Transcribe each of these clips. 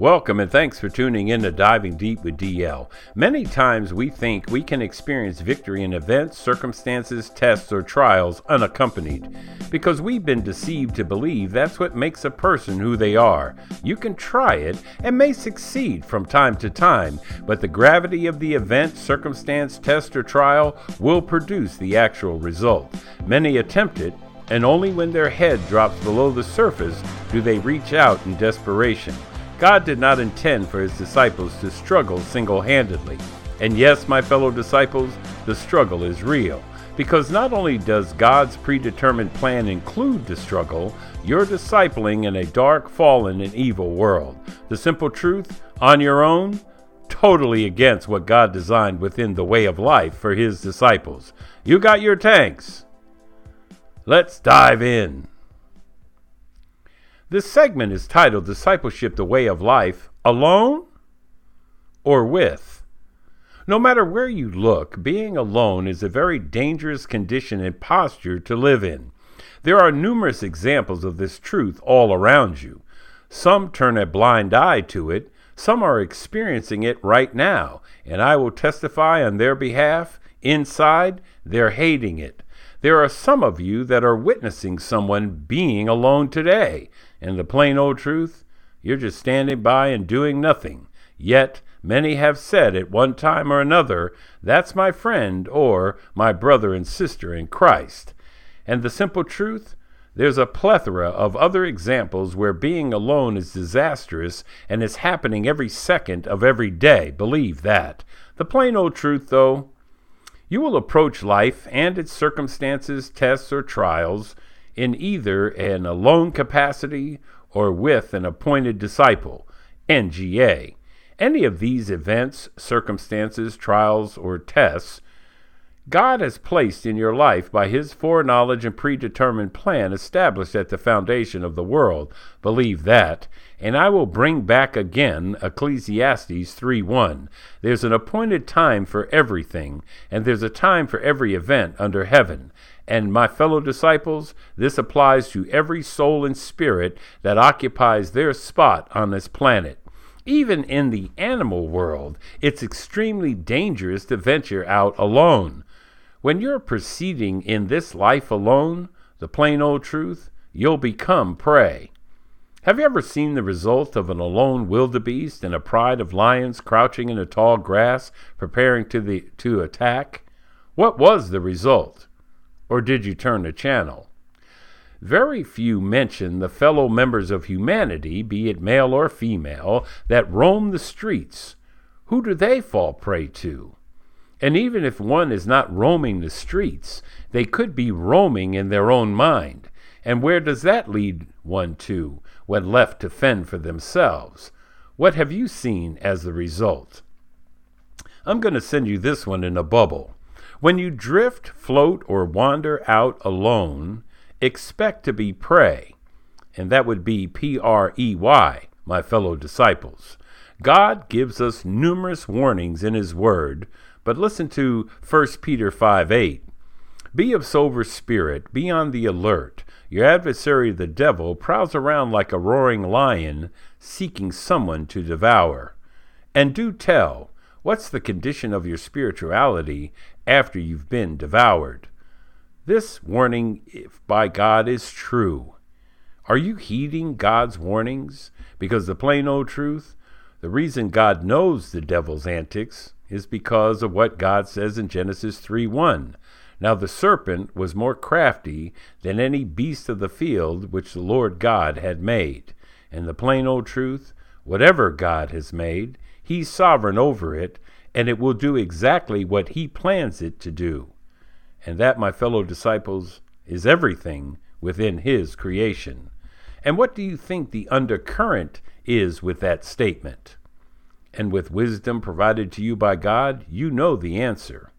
Welcome and thanks for tuning in to Diving Deep with DL. Many times we think we can experience victory in events, circumstances, tests, or trials unaccompanied because we've been deceived to believe that's what makes a person who they are. You can try it and may succeed from time to time, but the gravity of the event, circumstance, test, or trial will produce the actual result. Many attempt it, and only when their head drops below the surface do they reach out in desperation. God did not intend for his disciples to struggle single handedly. And yes, my fellow disciples, the struggle is real. Because not only does God's predetermined plan include the struggle, you're discipling in a dark, fallen, and evil world. The simple truth, on your own, totally against what God designed within the way of life for his disciples. You got your tanks. Let's dive in. This segment is titled Discipleship the Way of Life Alone or With. No matter where you look, being alone is a very dangerous condition and posture to live in. There are numerous examples of this truth all around you. Some turn a blind eye to it, some are experiencing it right now, and I will testify on their behalf. Inside, they're hating it. There are some of you that are witnessing someone being alone today. And the plain old truth, you're just standing by and doing nothing. Yet, many have said at one time or another, That's my friend or my brother and sister in Christ. And the simple truth, there's a plethora of other examples where being alone is disastrous and is happening every second of every day. Believe that. The plain old truth, though, you will approach life and its circumstances, tests, or trials in either an alone capacity or with an appointed disciple, NGA. Any of these events, circumstances, trials, or tests God has placed in your life by His foreknowledge and predetermined plan established at the foundation of the world. Believe that. And I will bring back again Ecclesiastes 3 1. There's an appointed time for everything, and there's a time for every event under heaven. And my fellow disciples, this applies to every soul and spirit that occupies their spot on this planet. Even in the animal world, it's extremely dangerous to venture out alone. When you're proceeding in this life alone, the plain old truth, you'll become prey. Have you ever seen the result of an alone wildebeest and a pride of lions crouching in the tall grass, preparing to, the, to attack? What was the result? Or did you turn the channel? Very few mention the fellow members of humanity, be it male or female, that roam the streets. Who do they fall prey to? And even if one is not roaming the streets, they could be roaming in their own mind. And where does that lead one to when left to fend for themselves? What have you seen as the result? I'm going to send you this one in a bubble. When you drift, float, or wander out alone, expect to be prey. And that would be P R E Y, my fellow disciples. God gives us numerous warnings in His Word but listen to 1 Peter 5 8. Be of sober spirit, be on the alert. Your adversary, the devil, prowls around like a roaring lion, seeking someone to devour. And do tell, what's the condition of your spirituality after you've been devoured? This warning, if by God, is true. Are you heeding God's warnings? Because the plain old truth, the reason God knows the devil's antics is because of what God says in Genesis 3 1. Now the serpent was more crafty than any beast of the field which the Lord God had made. And the plain old truth, whatever God has made, He's sovereign over it, and it will do exactly what He plans it to do. And that, my fellow disciples, is everything within His creation. And what do you think the undercurrent is with that statement? and with wisdom provided to you by God, you know the answer.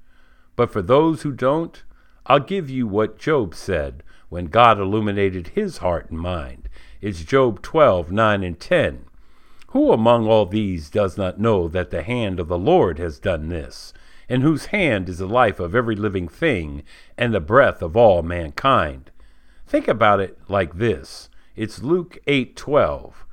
But for those who don't, I'll give you what Job said when God illuminated his heart and mind. It's Job 12, 9 and 10. Who among all these does not know that the hand of the Lord has done this, in whose hand is the life of every living thing and the breath of all mankind? Think about it like this. It's Luke 8:12.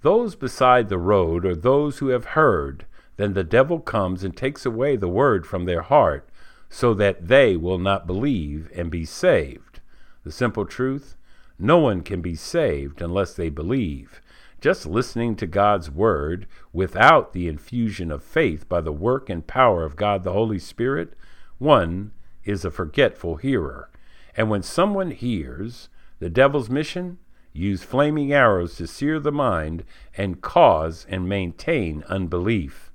those beside the road are those who have heard. Then the devil comes and takes away the word from their heart, so that they will not believe and be saved. The simple truth no one can be saved unless they believe. Just listening to God's word without the infusion of faith by the work and power of God the Holy Spirit, one is a forgetful hearer. And when someone hears, the devil's mission use flaming arrows to sear the mind and cause and maintain unbelief.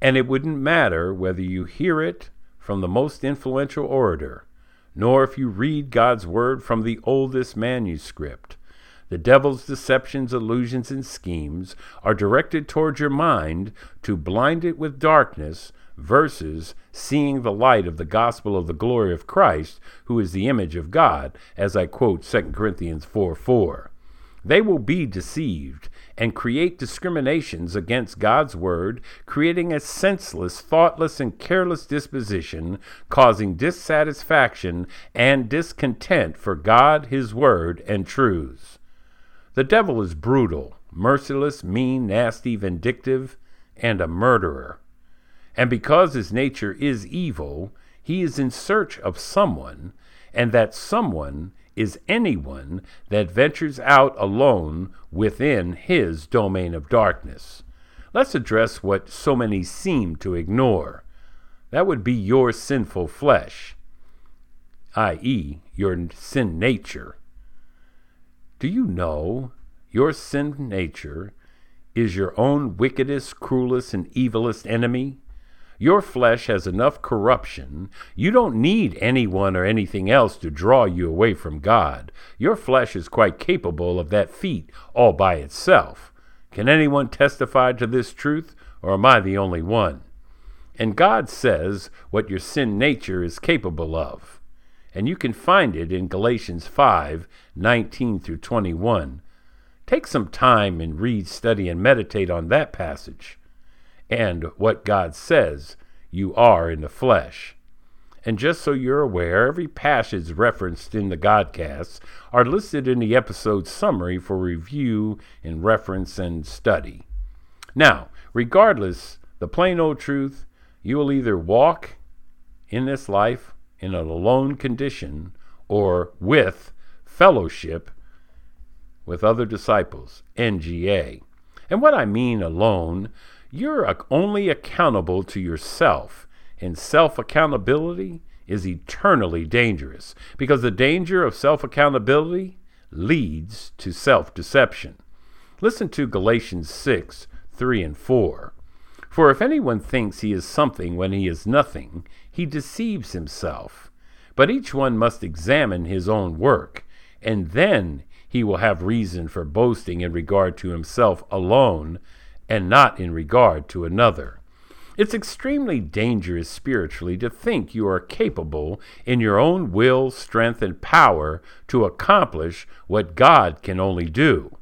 And it wouldn't matter whether you hear it from the most influential orator, nor if you read God's word from the oldest manuscript. The devil's deceptions, illusions, and schemes are directed towards your mind to blind it with darkness versus seeing the light of the gospel of the glory of Christ, who is the image of God, as I quote 2 Corinthians 4 4. They will be deceived and create discriminations against God's word, creating a senseless, thoughtless, and careless disposition, causing dissatisfaction and discontent for God, His word, and truths. The devil is brutal, merciless, mean, nasty, vindictive, and a murderer. And because his nature is evil, he is in search of someone, and that someone is anyone that ventures out alone within his domain of darkness. Let's address what so many seem to ignore. That would be your sinful flesh, i.e., your sin nature. Do you know your sin nature is your own wickedest, cruelest, and evilest enemy? Your flesh has enough corruption. You don't need anyone or anything else to draw you away from God. Your flesh is quite capable of that feat all by itself. Can anyone testify to this truth, or am I the only one? And God says what your sin nature is capable of. And you can find it in Galatians 5 19 through 21. Take some time and read, study, and meditate on that passage and what God says you are in the flesh. And just so you're aware, every passage referenced in the Godcasts are listed in the episode summary for review and reference and study. Now, regardless, the plain old truth, you will either walk in this life in an alone condition or with fellowship with other disciples, NGA. And what I mean alone you're only accountable to yourself, and self accountability is eternally dangerous because the danger of self accountability leads to self deception. Listen to Galatians 6 3 and 4. For if anyone thinks he is something when he is nothing, he deceives himself. But each one must examine his own work, and then he will have reason for boasting in regard to himself alone and not in regard to another. It's extremely dangerous spiritually to think you are capable in your own will, strength, and power to accomplish what God can only do.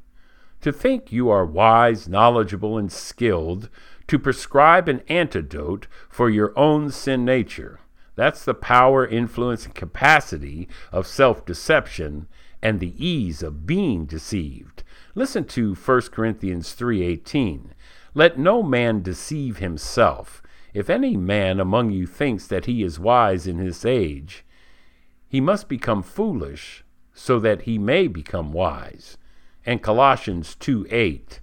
To think you are wise, knowledgeable, and skilled to prescribe an antidote for your own sin nature. That's the power, influence, and capacity of self deception and the ease of being deceived. Listen to 1 Corinthians 3:18. Let no man deceive himself. If any man among you thinks that he is wise in his age, he must become foolish, so that he may become wise. And Colossians 2 8.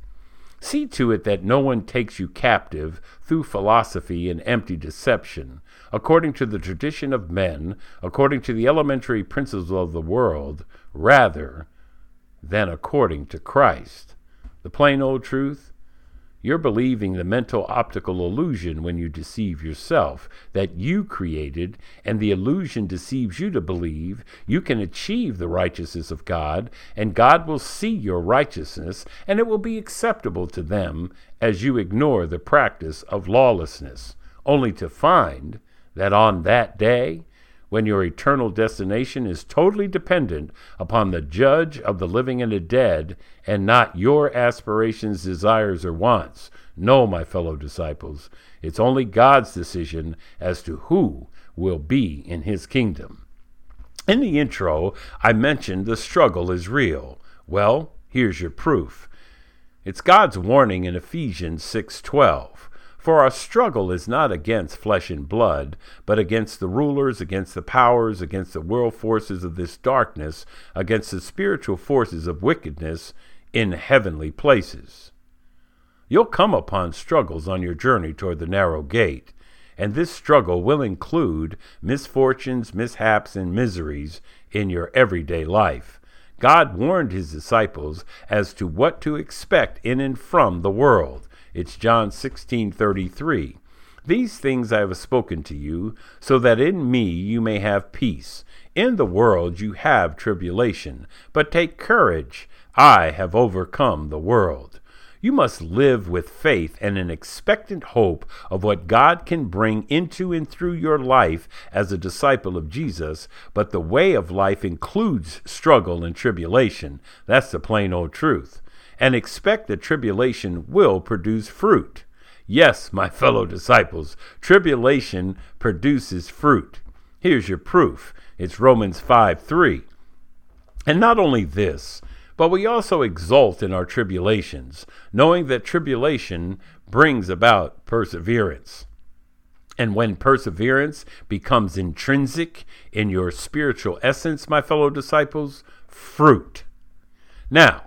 See to it that no one takes you captive through philosophy and empty deception, according to the tradition of men, according to the elementary principles of the world, rather than according to Christ. The plain old truth you're believing the mental optical illusion when you deceive yourself that you created, and the illusion deceives you to believe you can achieve the righteousness of God, and God will see your righteousness, and it will be acceptable to them as you ignore the practice of lawlessness, only to find that on that day when your eternal destination is totally dependent upon the judge of the living and the dead and not your aspirations, desires, or wants. No, my fellow disciples, it's only God's decision as to who will be in his kingdom. In the intro, I mentioned the struggle is real. Well, here's your proof. It's God's warning in Ephesians 6:12. For our struggle is not against flesh and blood, but against the rulers, against the powers, against the world forces of this darkness, against the spiritual forces of wickedness in heavenly places. You'll come upon struggles on your journey toward the narrow gate, and this struggle will include misfortunes, mishaps, and miseries in your everyday life. God warned his disciples as to what to expect in and from the world. It's John 16:33. These things I have spoken to you, so that in me you may have peace. In the world you have tribulation, but take courage. I have overcome the world. You must live with faith and an expectant hope of what God can bring into and through your life as a disciple of Jesus. But the way of life includes struggle and tribulation. That's the plain old truth. And expect that tribulation will produce fruit. Yes, my fellow disciples, tribulation produces fruit. Here's your proof it's Romans 5 3. And not only this, but we also exult in our tribulations, knowing that tribulation brings about perseverance. And when perseverance becomes intrinsic in your spiritual essence, my fellow disciples, fruit. Now,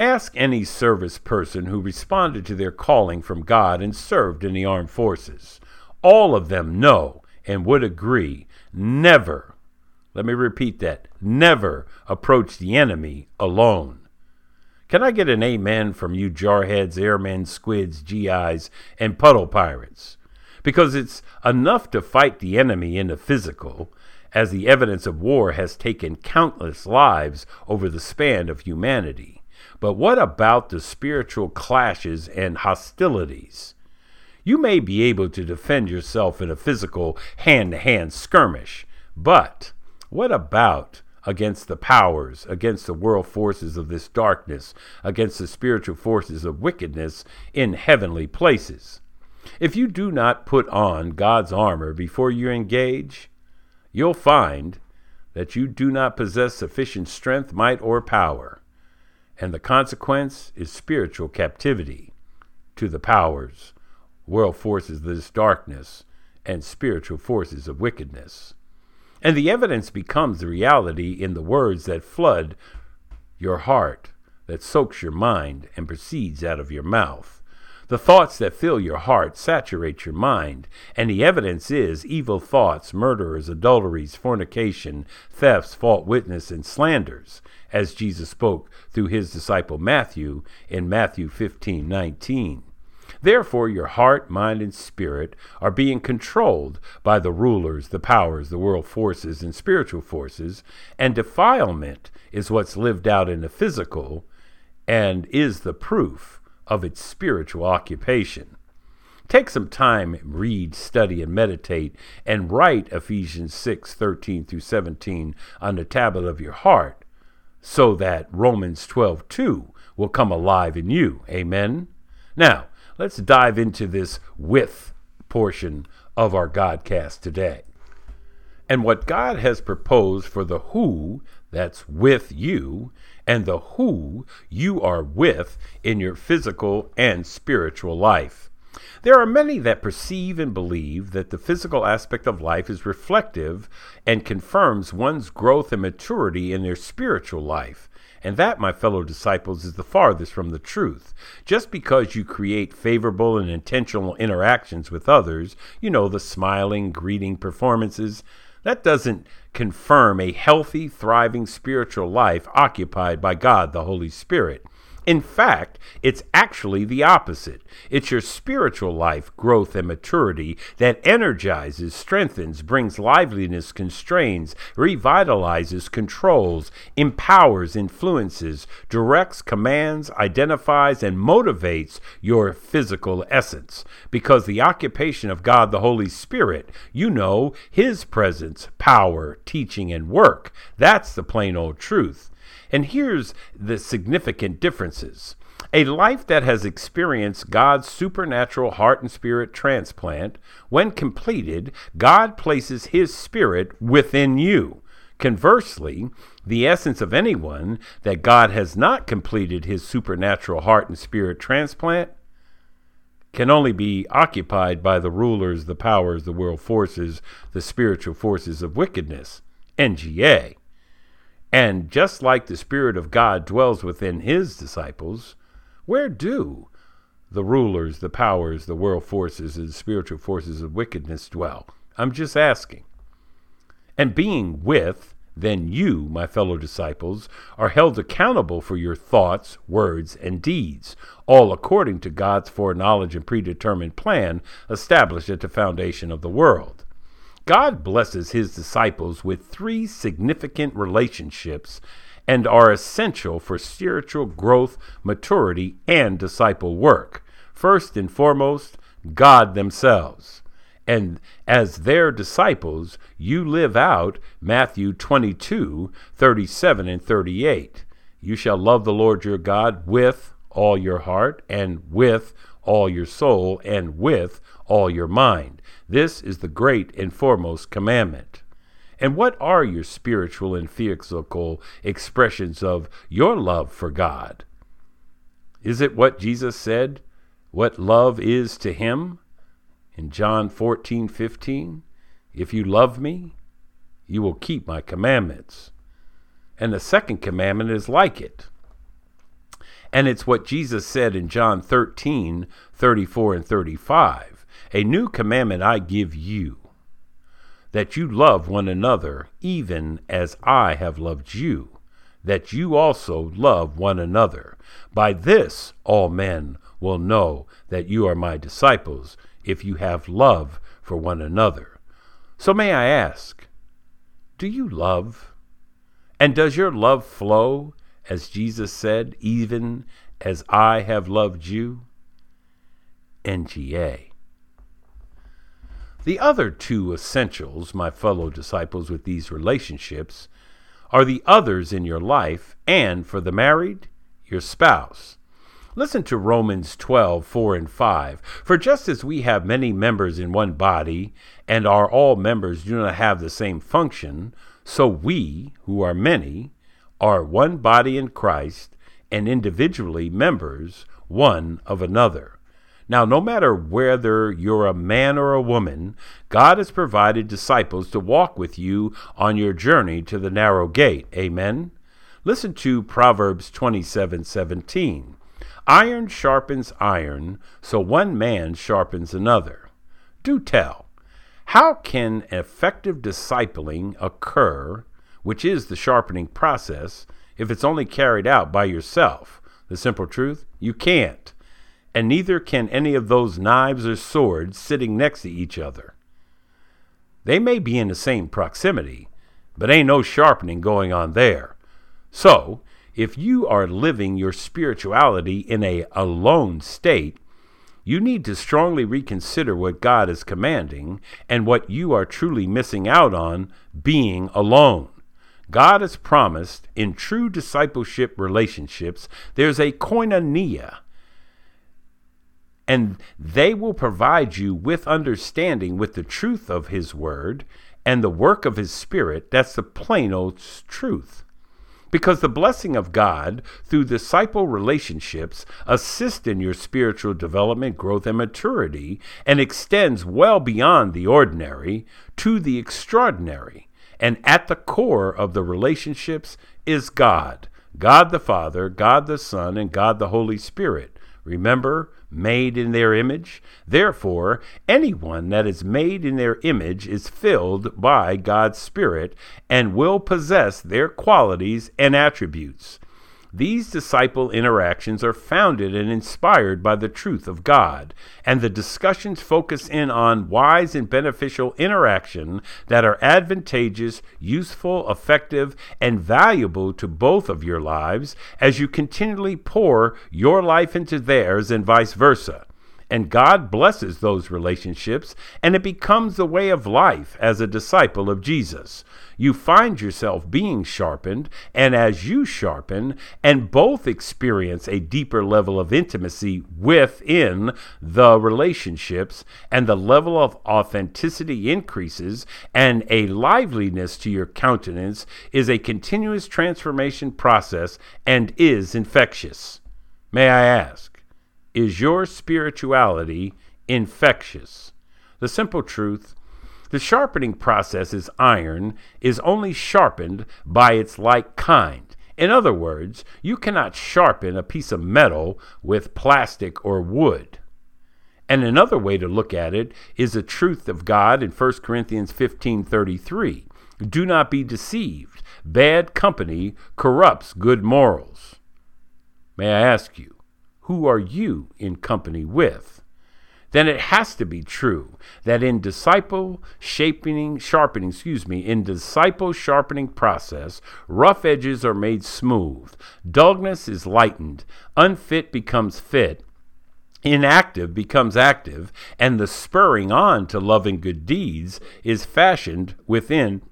ask any service person who responded to their calling from God and served in the armed forces. All of them know and would agree never let me repeat that. Never approach the enemy alone. Can I get an amen from you jarheads, airmen, squids, GIs, and puddle pirates? Because it's enough to fight the enemy in the physical, as the evidence of war has taken countless lives over the span of humanity. But what about the spiritual clashes and hostilities? You may be able to defend yourself in a physical hand to hand skirmish, but what about against the powers, against the world forces of this darkness, against the spiritual forces of wickedness in heavenly places? If you do not put on God's armor before you engage, you'll find that you do not possess sufficient strength, might, or power. And the consequence is spiritual captivity to the powers, world forces of this darkness, and spiritual forces of wickedness. And the evidence becomes reality in the words that flood your heart, that soaks your mind, and proceeds out of your mouth. The thoughts that fill your heart saturate your mind, and the evidence is evil thoughts, murderers, adulteries, fornication, thefts, false witness, and slanders, as Jesus spoke through his disciple Matthew in Matthew 15 19. Therefore, your heart, mind, and spirit are being controlled by the rulers, the powers, the world forces, and spiritual forces, and defilement is what's lived out in the physical and is the proof of its spiritual occupation. Take some time, read, study, and meditate, and write Ephesians 6 13 through 17 on the tablet of your heart, so that Romans 12 2 will come alive in you. Amen. Now, let's dive into this with portion of our Godcast today. And what God has proposed for the who that's with you and the who you are with in your physical and spiritual life. There are many that perceive and believe that the physical aspect of life is reflective and confirms one's growth and maturity in their spiritual life. And that, my fellow disciples, is the farthest from the truth. Just because you create favorable and intentional interactions with others, you know, the smiling, greeting performances, that doesn't confirm a healthy, thriving spiritual life occupied by God the Holy Spirit. In fact, it's actually the opposite. It's your spiritual life, growth, and maturity that energizes, strengthens, brings liveliness, constrains, revitalizes, controls, empowers, influences, directs, commands, identifies, and motivates your physical essence. Because the occupation of God the Holy Spirit, you know, His presence, power, teaching, and work. That's the plain old truth. And here's the significant differences. A life that has experienced God's supernatural heart and spirit transplant, when completed, God places His Spirit within you. Conversely, the essence of anyone that God has not completed his supernatural heart and spirit transplant can only be occupied by the rulers, the powers, the world forces, the spiritual forces of wickedness, NGA. And just like the Spirit of God dwells within his disciples, where do the rulers, the powers, the world forces, and the spiritual forces of wickedness dwell? I'm just asking. And being with, then you, my fellow disciples, are held accountable for your thoughts, words, and deeds, all according to God's foreknowledge and predetermined plan established at the foundation of the world. God blesses his disciples with three significant relationships and are essential for spiritual growth, maturity, and disciple work. First and foremost, God themselves. And as their disciples, you live out Matthew 22 37 and 38. You shall love the Lord your God with all your heart, and with all your soul, and with all your mind. This is the great and foremost commandment. And what are your spiritual and physical expressions of your love for God? Is it what Jesus said, what love is to him in John 14, 15? If you love me, you will keep my commandments. And the second commandment is like it. And it's what Jesus said in John 13, 34 and 35. A new commandment I give you, that you love one another, even as I have loved you, that you also love one another. By this all men will know that you are my disciples, if you have love for one another. So may I ask, do you love? And does your love flow, as Jesus said, even as I have loved you? NGA. The other two essentials, my fellow disciples, with these relationships are the others in your life, and for the married, your spouse. Listen to Romans 12, 4 and 5. For just as we have many members in one body, and are all members do not have the same function, so we, who are many, are one body in Christ, and individually members one of another. Now, no matter whether you're a man or a woman, God has provided disciples to walk with you on your journey to the narrow gate. Amen. Listen to Proverbs 27:17. Iron sharpens iron, so one man sharpens another. Do tell, how can effective discipling occur, which is the sharpening process, if it's only carried out by yourself? The simple truth, you can't and neither can any of those knives or swords sitting next to each other. They may be in the same proximity, but ain't no sharpening going on there. So, if you are living your spirituality in a alone state, you need to strongly reconsider what God is commanding and what you are truly missing out on being alone. God has promised in true discipleship relationships, there's a koinonia, and they will provide you with understanding with the truth of His Word and the work of His Spirit. That's the plain old truth. Because the blessing of God through disciple relationships assists in your spiritual development, growth, and maturity, and extends well beyond the ordinary to the extraordinary. And at the core of the relationships is God God the Father, God the Son, and God the Holy Spirit. Remember, made in their image. Therefore, anyone that is made in their image is filled by God's Spirit and will possess their qualities and attributes. These disciple interactions are founded and inspired by the truth of God, and the discussions focus in on wise and beneficial interaction that are advantageous, useful, effective, and valuable to both of your lives as you continually pour your life into theirs and vice versa. And God blesses those relationships, and it becomes the way of life as a disciple of Jesus. You find yourself being sharpened, and as you sharpen, and both experience a deeper level of intimacy within the relationships, and the level of authenticity increases, and a liveliness to your countenance is a continuous transformation process and is infectious. May I ask? Is your spirituality infectious? The simple truth the sharpening process is iron is only sharpened by its like kind. In other words, you cannot sharpen a piece of metal with plastic or wood. And another way to look at it is the truth of God in 1 Corinthians 15:33. Do not be deceived. Bad company corrupts good morals. May I ask you, who are you in company with? Then it has to be true that in disciple shaping, sharpening, excuse me, in disciple sharpening process, rough edges are made smooth, dullness is lightened, unfit becomes fit, inactive becomes active, and the spurring on to loving good deeds is fashioned within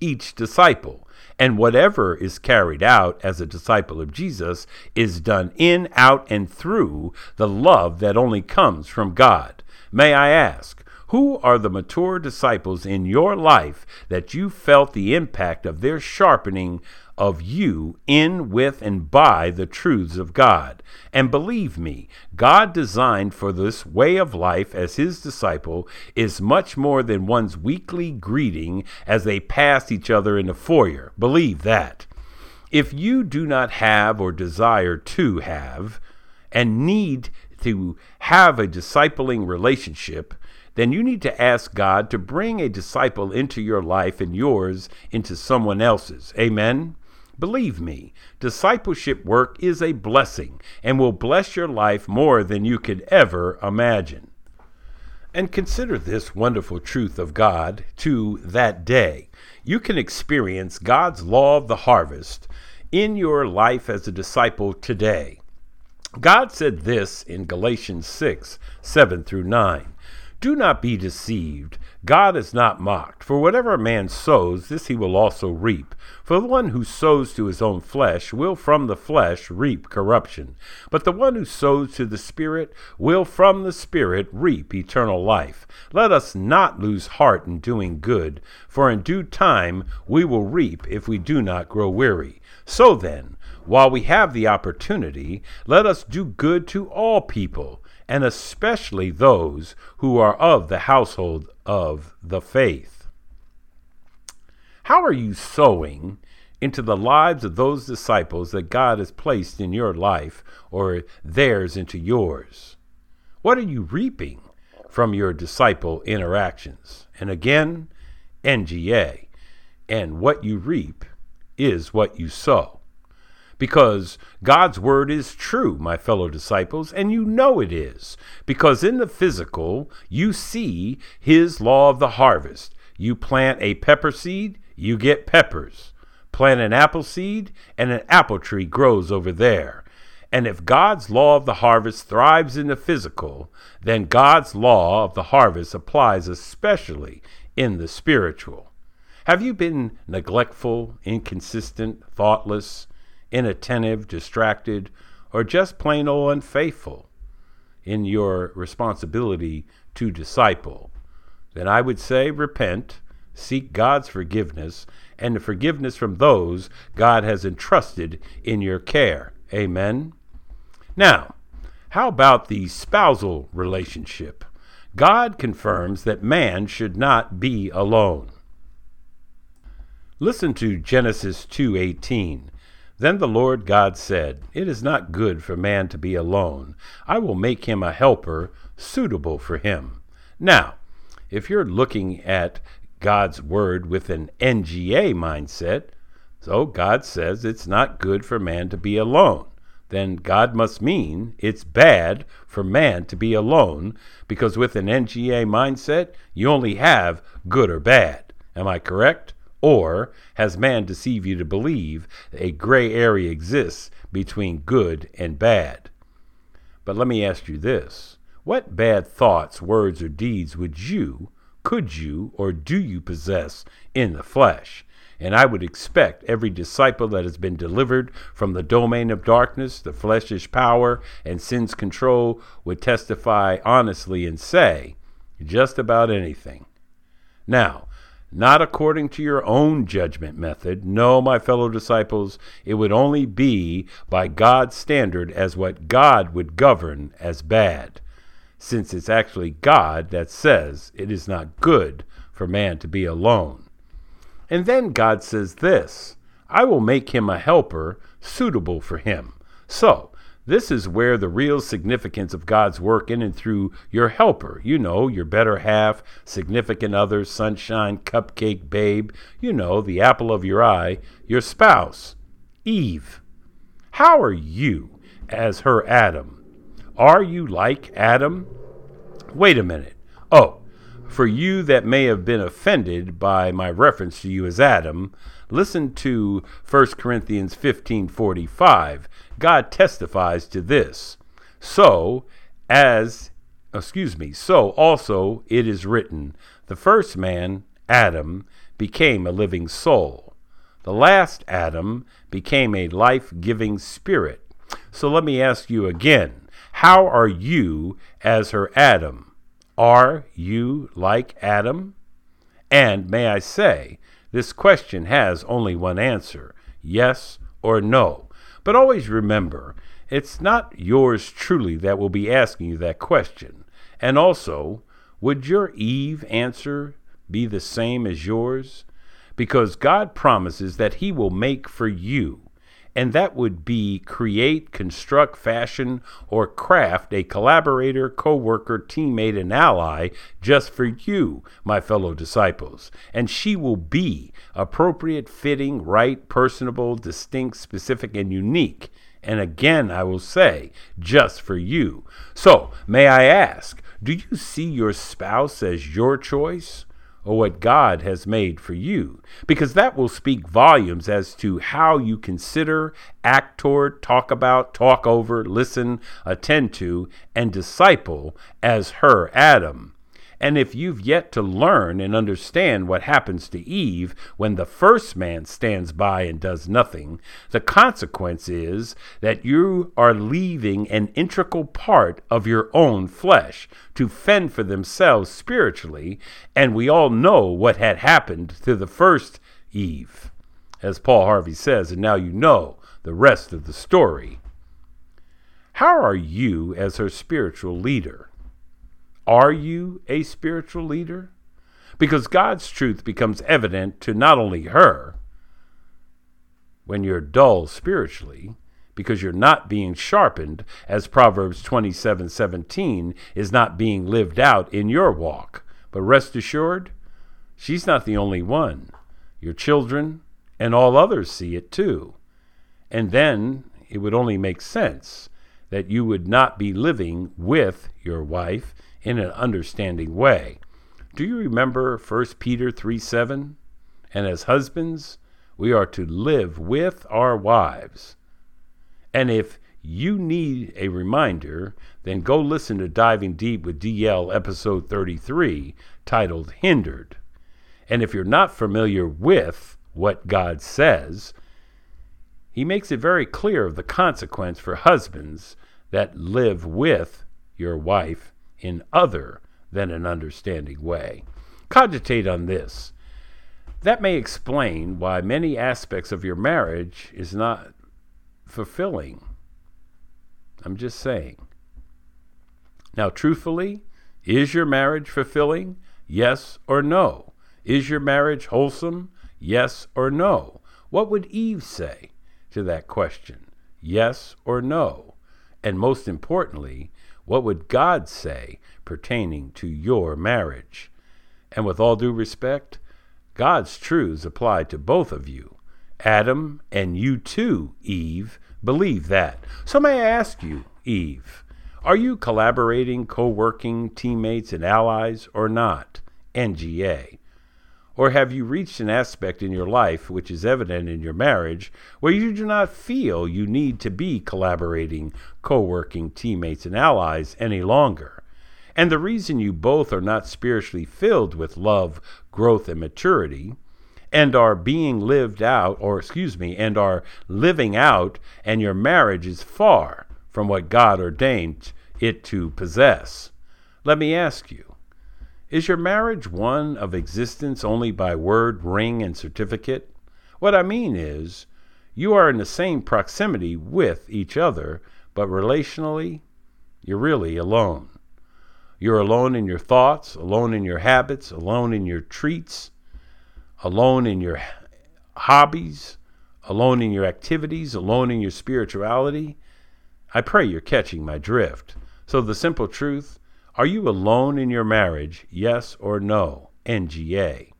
each disciple. And whatever is carried out as a disciple of Jesus is done in, out, and through the love that only comes from God. May I ask, who are the mature disciples in your life that you felt the impact of their sharpening of you in, with, and by the truths of God. And believe me, God designed for this way of life as his disciple is much more than one's weekly greeting as they pass each other in the foyer. Believe that. If you do not have or desire to have and need to have a discipling relationship, then you need to ask God to bring a disciple into your life and yours into someone else's. Amen. Believe me, discipleship work is a blessing and will bless your life more than you could ever imagine. And consider this wonderful truth of God to that day. You can experience God's law of the harvest in your life as a disciple today. God said this in Galatians 6 7 through 9. Do not be deceived. God is not mocked. For whatever a man sows, this he will also reap. For the one who sows to his own flesh will from the flesh reap corruption. But the one who sows to the Spirit will from the Spirit reap eternal life. Let us not lose heart in doing good, for in due time we will reap if we do not grow weary. So then, while we have the opportunity, let us do good to all people and especially those who are of the household of the faith. How are you sowing into the lives of those disciples that God has placed in your life or theirs into yours? What are you reaping from your disciple interactions? And again, NGA. And what you reap is what you sow because God's word is true, my fellow disciples, and you know it is, because in the physical, you see his law of the harvest. You plant a pepper seed, you get peppers. Plant an apple seed, and an apple tree grows over there. And if God's law of the harvest thrives in the physical, then God's law of the harvest applies especially in the spiritual. Have you been neglectful, inconsistent, thoughtless, inattentive, distracted, or just plain old unfaithful in your responsibility to disciple, then I would say repent, seek God's forgiveness, and the forgiveness from those God has entrusted in your care. Amen. Now, how about the spousal relationship? God confirms that man should not be alone. Listen to Genesis 2:18. Then the Lord God said, It is not good for man to be alone. I will make him a helper suitable for him. Now, if you're looking at God's word with an NGA mindset, so God says it's not good for man to be alone. Then God must mean it's bad for man to be alone because with an NGA mindset, you only have good or bad. Am I correct? Or has man deceived you to believe a gray area exists between good and bad? But let me ask you this What bad thoughts, words, or deeds would you, could you, or do you possess in the flesh? And I would expect every disciple that has been delivered from the domain of darkness, the flesh's power, and sin's control would testify honestly and say just about anything. Now, not according to your own judgment method. No, my fellow disciples, it would only be by God's standard as what God would govern as bad, since it's actually God that says it is not good for man to be alone. And then God says this I will make him a helper suitable for him. So, this is where the real significance of God's work in and through your helper, you know, your better half, significant other, sunshine, cupcake babe, you know, the apple of your eye, your spouse, Eve. How are you as her Adam? Are you like Adam? Wait a minute. Oh, for you that may have been offended by my reference to you as Adam, listen to 1 Corinthians 15:45. God testifies to this. So, as excuse me, so also it is written, the first man, Adam, became a living soul. The last Adam became a life-giving spirit. So let me ask you again, how are you as her Adam? Are you like Adam? And may I say, this question has only one answer yes or no. But always remember, it's not yours truly that will be asking you that question. And also, would your Eve answer be the same as yours? Because God promises that He will make for you and that would be create, construct, fashion, or craft a collaborator, co worker, teammate, and ally just for you, my fellow disciples. And she will be appropriate, fitting, right, personable, distinct, specific, and unique. And again, I will say, just for you. So, may I ask, do you see your spouse as your choice? Or what God has made for you, because that will speak volumes as to how you consider, act toward, talk about, talk over, listen, attend to, and disciple as her Adam. And if you've yet to learn and understand what happens to Eve when the first man stands by and does nothing, the consequence is that you are leaving an integral part of your own flesh to fend for themselves spiritually, and we all know what had happened to the first Eve, as Paul Harvey says, and now you know the rest of the story. How are you as her spiritual leader? Are you a spiritual leader? Because God's truth becomes evident to not only her when you're dull spiritually, because you're not being sharpened, as Proverbs 27 17 is not being lived out in your walk. But rest assured, she's not the only one. Your children and all others see it too. And then it would only make sense that you would not be living with your wife in an understanding way. Do you remember 1 Peter 3 7? And as husbands, we are to live with our wives. And if you need a reminder, then go listen to Diving Deep with DL episode 33 titled Hindered. And if you're not familiar with what God says, he makes it very clear of the consequence for husbands that live with your wife in other than an understanding way. Cogitate on this. That may explain why many aspects of your marriage is not fulfilling. I'm just saying. Now, truthfully, is your marriage fulfilling? Yes or no? Is your marriage wholesome? Yes or no? What would Eve say to that question? Yes or no? And most importantly, what would God say pertaining to your marriage? And with all due respect, God's truths apply to both of you. Adam and you too, Eve, believe that. So may I ask you, Eve, are you collaborating, co working, teammates, and allies or not? NGA. Or have you reached an aspect in your life, which is evident in your marriage, where you do not feel you need to be collaborating, co working teammates and allies any longer? And the reason you both are not spiritually filled with love, growth, and maturity, and are being lived out, or excuse me, and are living out, and your marriage is far from what God ordained it to possess. Let me ask you is your marriage one of existence only by word, ring, and certificate? What I mean is, you are in the same proximity with each other, but relationally, you're really alone. You're alone in your thoughts, alone in your habits, alone in your treats, alone in your hobbies, alone in your activities, alone in your spirituality. I pray you're catching my drift. So, the simple truth are you alone in your marriage, yes or no? NGA.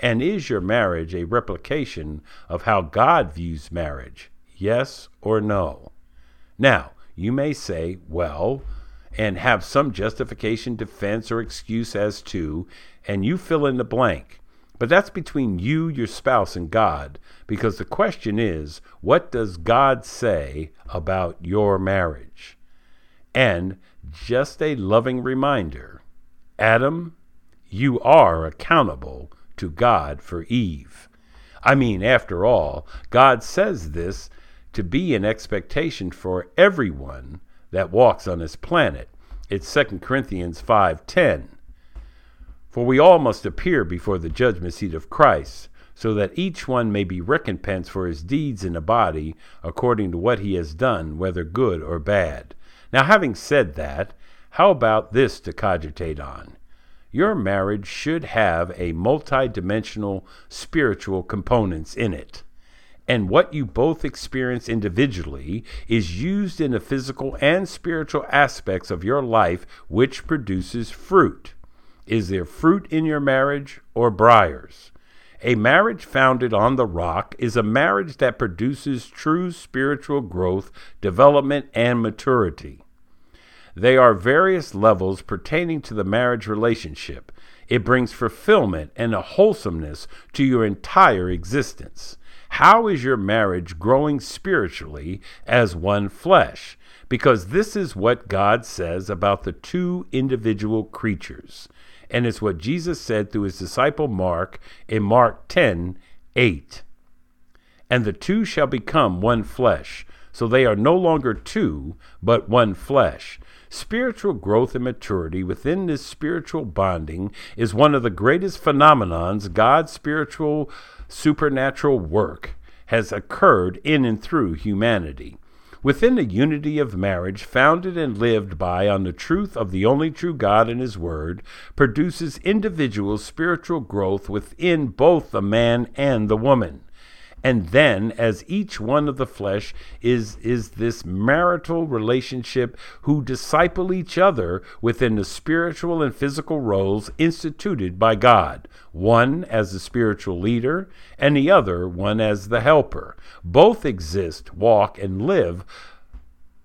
And is your marriage a replication of how God views marriage, yes or no? Now, you may say, well, and have some justification, defense, or excuse as to, and you fill in the blank. But that's between you, your spouse, and God, because the question is, what does God say about your marriage? And just a loving reminder Adam, you are accountable to God for Eve. I mean, after all, God says this to be an expectation for everyone that walks on this planet. It's 2 Corinthians 5:10. For we all must appear before the judgment seat of Christ, so that each one may be recompensed for his deeds in the body according to what he has done, whether good or bad. Now, having said that, how about this to cogitate on? Your marriage should have a multidimensional spiritual components in it and what you both experience individually is used in the physical and spiritual aspects of your life, which produces fruit. Is there fruit in your marriage or briars? A marriage founded on the rock is a marriage that produces true spiritual growth, development, and maturity. They are various levels pertaining to the marriage relationship. It brings fulfillment and a wholesomeness to your entire existence. How is your marriage growing spiritually as one flesh? Because this is what God says about the two individual creatures. And it's what Jesus said through his disciple Mark in Mark 10 8. And the two shall become one flesh. So they are no longer two, but one flesh. Spiritual growth and maturity within this spiritual bonding is one of the greatest phenomenons God's spiritual supernatural work has occurred in and through humanity. Within the unity of marriage, founded and lived by on the truth of the only true God and His Word, produces individual spiritual growth within both the man and the woman and then as each one of the flesh is is this marital relationship who disciple each other within the spiritual and physical roles instituted by God. One as the spiritual leader and the other one as the helper. Both exist walk and live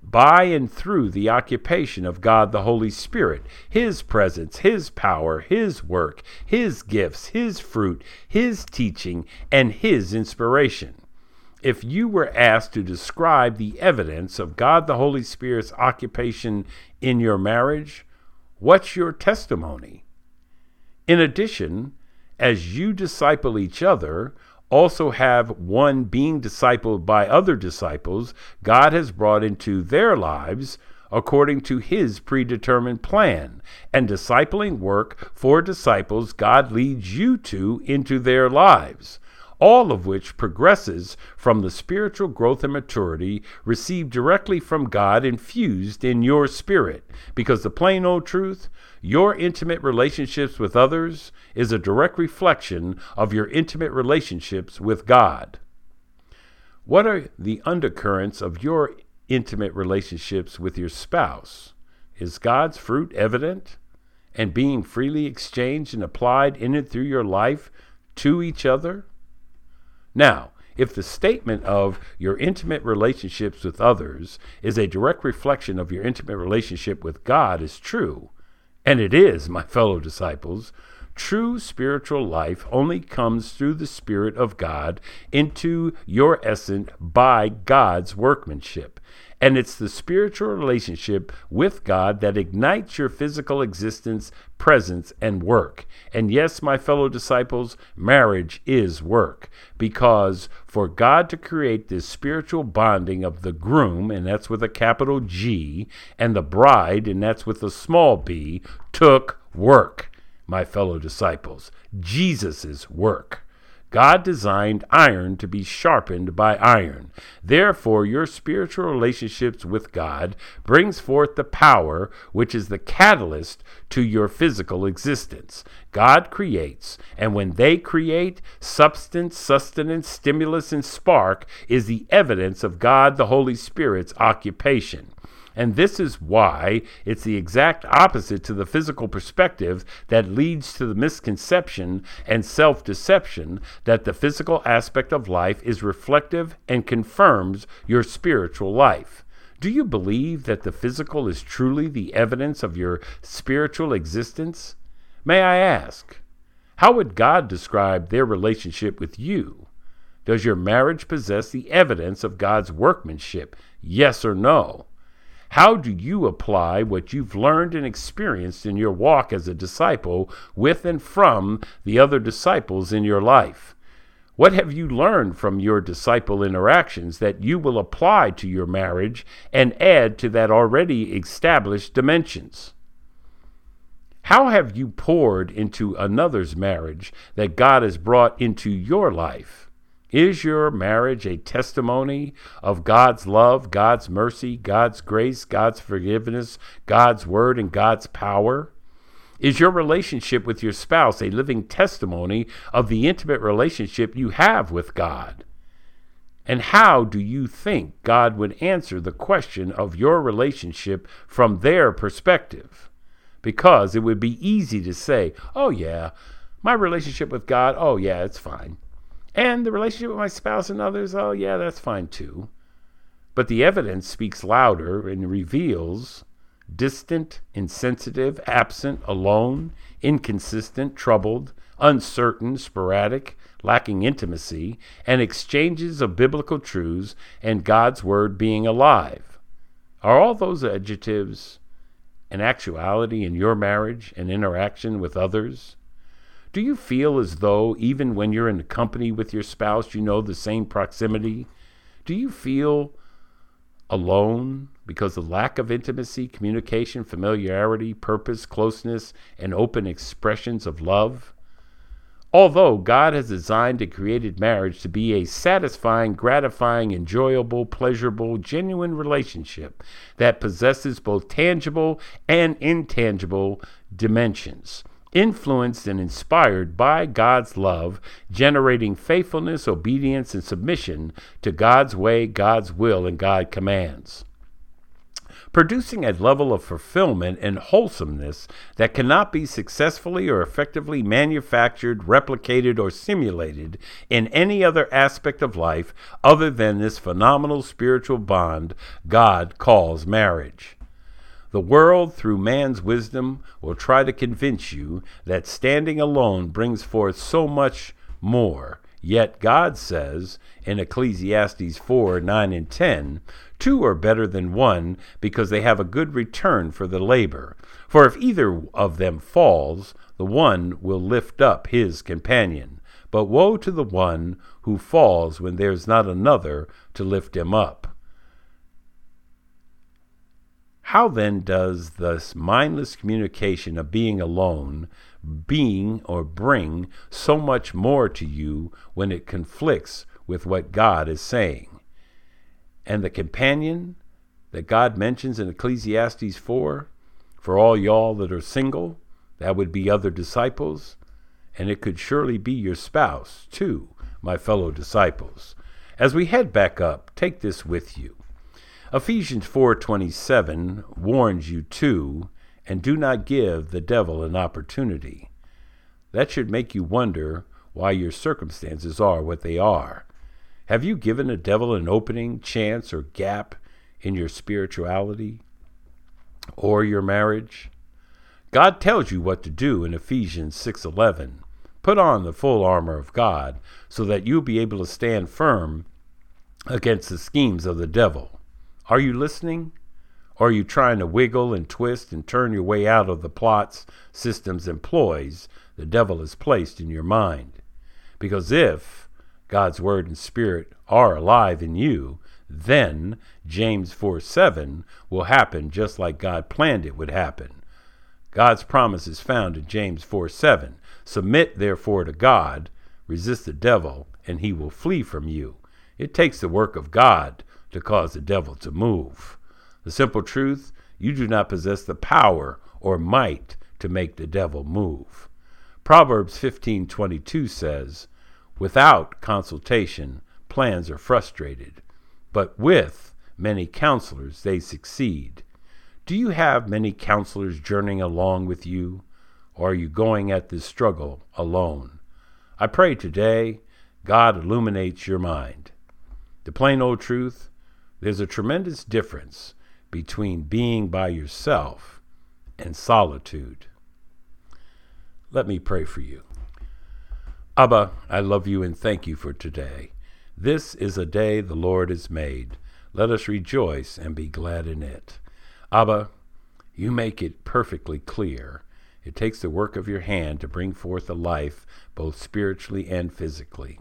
by and through the occupation of God the Holy Spirit, His presence, His power, His work, His gifts, His fruit, His teaching, and His inspiration. If you were asked to describe the evidence of God the Holy Spirit's occupation in your marriage, what's your testimony? In addition, as you disciple each other, also have one being discipled by other disciples God has brought into their lives according to his predetermined plan, and discipling work for disciples God leads you to into their lives all of which progresses from the spiritual growth and maturity received directly from God infused in your spirit. Because the plain old truth, your intimate relationships with others is a direct reflection of your intimate relationships with God. What are the undercurrents of your intimate relationships with your spouse? Is God's fruit evident and being freely exchanged and applied in and through your life to each other? Now, if the statement of your intimate relationships with others is a direct reflection of your intimate relationship with God is true, and it is, my fellow disciples, True spiritual life only comes through the Spirit of God into your essence by God's workmanship. And it's the spiritual relationship with God that ignites your physical existence, presence, and work. And yes, my fellow disciples, marriage is work. Because for God to create this spiritual bonding of the groom, and that's with a capital G, and the bride, and that's with a small b, took work, my fellow disciples. Jesus' work. God designed iron to be sharpened by iron. Therefore, your spiritual relationships with God brings forth the power which is the catalyst to your physical existence. God creates, and when they create, substance, sustenance, stimulus, and spark is the evidence of God the Holy Spirit's occupation. And this is why it's the exact opposite to the physical perspective that leads to the misconception and self deception that the physical aspect of life is reflective and confirms your spiritual life. Do you believe that the physical is truly the evidence of your spiritual existence? May I ask, how would God describe their relationship with you? Does your marriage possess the evidence of God's workmanship? Yes or no? How do you apply what you've learned and experienced in your walk as a disciple with and from the other disciples in your life? What have you learned from your disciple interactions that you will apply to your marriage and add to that already established dimensions? How have you poured into another's marriage that God has brought into your life? Is your marriage a testimony of God's love, God's mercy, God's grace, God's forgiveness, God's word, and God's power? Is your relationship with your spouse a living testimony of the intimate relationship you have with God? And how do you think God would answer the question of your relationship from their perspective? Because it would be easy to say, oh, yeah, my relationship with God, oh, yeah, it's fine. And the relationship with my spouse and others, oh, yeah, that's fine too. But the evidence speaks louder and reveals distant, insensitive, absent, alone, inconsistent, troubled, uncertain, sporadic, lacking intimacy, and exchanges of biblical truths and God's Word being alive. Are all those adjectives an actuality in your marriage and interaction with others? Do you feel as though, even when you're in company with your spouse, you know the same proximity? Do you feel alone because of lack of intimacy, communication, familiarity, purpose, closeness, and open expressions of love? Although God has designed and created marriage to be a satisfying, gratifying, enjoyable, pleasurable, genuine relationship that possesses both tangible and intangible dimensions influenced and inspired by God's love, generating faithfulness, obedience, and submission to God's way, God's will, and God's commands. Producing a level of fulfillment and wholesomeness that cannot be successfully or effectively manufactured, replicated, or simulated in any other aspect of life other than this phenomenal spiritual bond God calls marriage. The world, through man's wisdom, will try to convince you that standing alone brings forth so much more. Yet God says in Ecclesiastes 4 9 and 10, Two are better than one because they have a good return for the labor. For if either of them falls, the one will lift up his companion. But woe to the one who falls when there's not another to lift him up. How then does this mindless communication of being alone being or bring so much more to you when it conflicts with what God is saying? And the companion that God mentions in Ecclesiastes 4, for all y'all that are single, that would be other disciples, and it could surely be your spouse, too, my fellow disciples. As we head back up, take this with you. Ephesians 4:27 warns you too, and do not give the devil an opportunity. That should make you wonder why your circumstances are what they are. Have you given the devil an opening, chance, or gap in your spirituality or your marriage? God tells you what to do in Ephesians 6:11. Put on the full armor of God so that you'll be able to stand firm against the schemes of the devil. Are you listening? Or are you trying to wiggle and twist and turn your way out of the plots, systems, and ploys the devil has placed in your mind? Because if God's Word and Spirit are alive in you, then James 4 7 will happen just like God planned it would happen. God's promise is found in James 4 7. Submit therefore to God, resist the devil, and he will flee from you. It takes the work of God to cause the devil to move. The simple truth you do not possess the power or might to make the devil move. Proverbs 15:22 says, "Without consultation plans are frustrated, but with many counselors they succeed." Do you have many counselors journeying along with you, or are you going at this struggle alone? I pray today God illuminates your mind. The plain old truth there's a tremendous difference between being by yourself and solitude. Let me pray for you. Abba, I love you and thank you for today. This is a day the Lord has made. Let us rejoice and be glad in it. Abba, you make it perfectly clear. It takes the work of your hand to bring forth a life both spiritually and physically.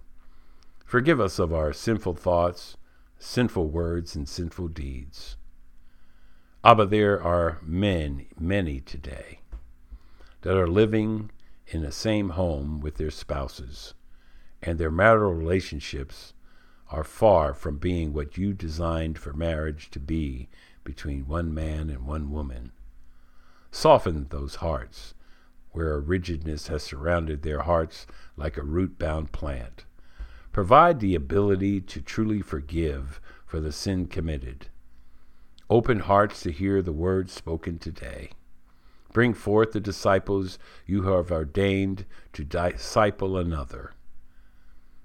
Forgive us of our sinful thoughts, sinful words, and sinful deeds. Abba, there are men, many today, that are living in the same home with their spouses, and their marital relationships are far from being what you designed for marriage to be between one man and one woman. Soften those hearts where a rigidness has surrounded their hearts like a root bound plant. Provide the ability to truly forgive for the sin committed. Open hearts to hear the words spoken today. Bring forth the disciples you have ordained to disciple another.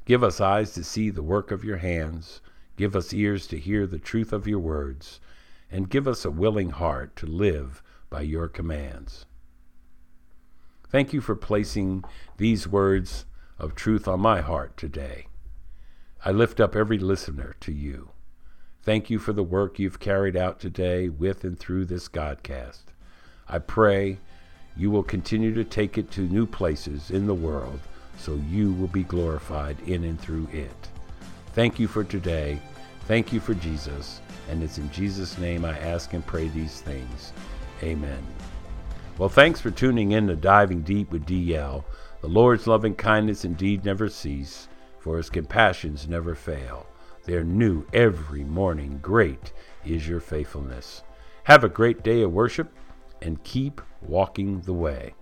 Give us eyes to see the work of your hands. Give us ears to hear the truth of your words and give us a willing heart to live by your commands. Thank you for placing these words of truth on my heart today. I lift up every listener to you. Thank you for the work you've carried out today with and through this Godcast. I pray you will continue to take it to new places in the world so you will be glorified in and through it. Thank you for today. Thank you for Jesus. And it's in Jesus' name I ask and pray these things. Amen. Well, thanks for tuning in to Diving Deep with DL. The Lord's loving kindness indeed never cease, for his compassions never fail. They're new every morning. Great is your faithfulness. Have a great day of worship and keep walking the way.